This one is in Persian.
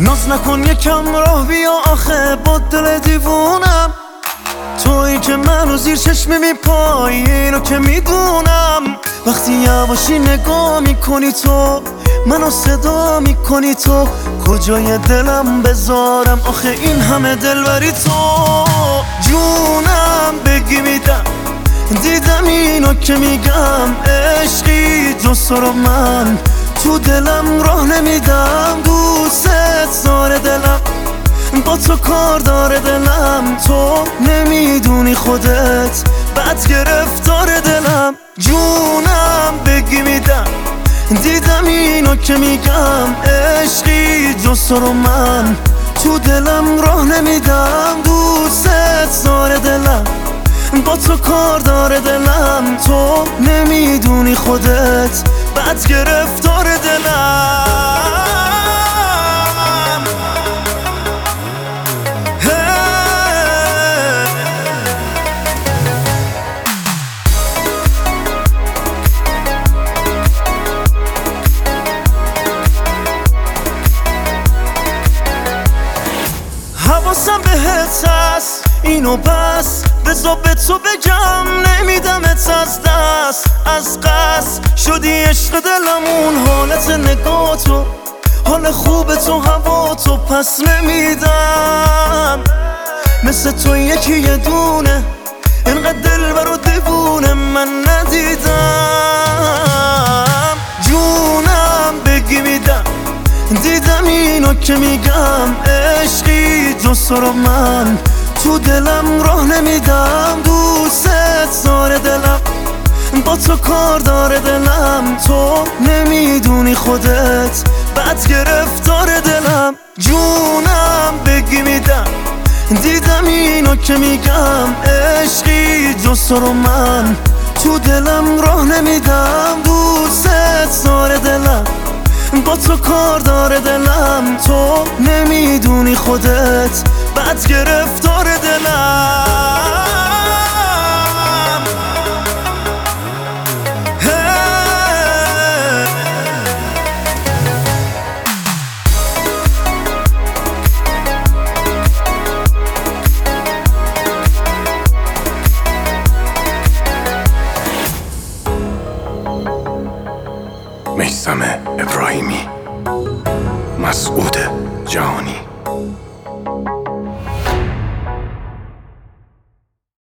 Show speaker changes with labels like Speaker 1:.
Speaker 1: نکن یکم راه بیا آخه با دل دیوونم. تویی که منو زیر چشمی میپایی اینو که می‌دونم وقتی یواشی نگاه می‌کنی تو منو صدا می‌کنی تو. کجای دلم بذارم؟ آخه این همه دلبری تو. جونم بگی میدم دیدم اینو که میگم. عشقی جز رو من تو دلم راه نمیدم. دوست تو کار داره دلم. تو نمی‌دونی خودت بد گرفتار دلم. جونم بگی میدم. دیدم اینو که میگم. عشقی جز رو من. تو دلم راه نمیدم. دوست داره دلم. با تو کار داره دلم. تو نمی‌دونی خودت بد گرفتار دلم. هست اینو پس بزا به تو بگم نمیدمت از دست. از قصد شدی عشق دلمون حالت نگاه تو حال خوب تو هوا تو پس نمیدم. مثل تو یکی یه دونه اینقدر دل برو دیدم اینو که میگم عشقی جز رو من. تو دلم راه نمیدم دوست داره دلم. با تو کار داره دلم تو نمی‌دونی خودت. بد گرفتار دلم جونم بگی میدم. دیدم اینو که میگم عشقی جز رو من. تو دلم راه نمیدم دوست داره دلم با تو کار داره دلم. تو نمی‌دونی خودت بد گرفتار دلم.
Speaker 2: رستم ابراهیمی. مسعود جهانی.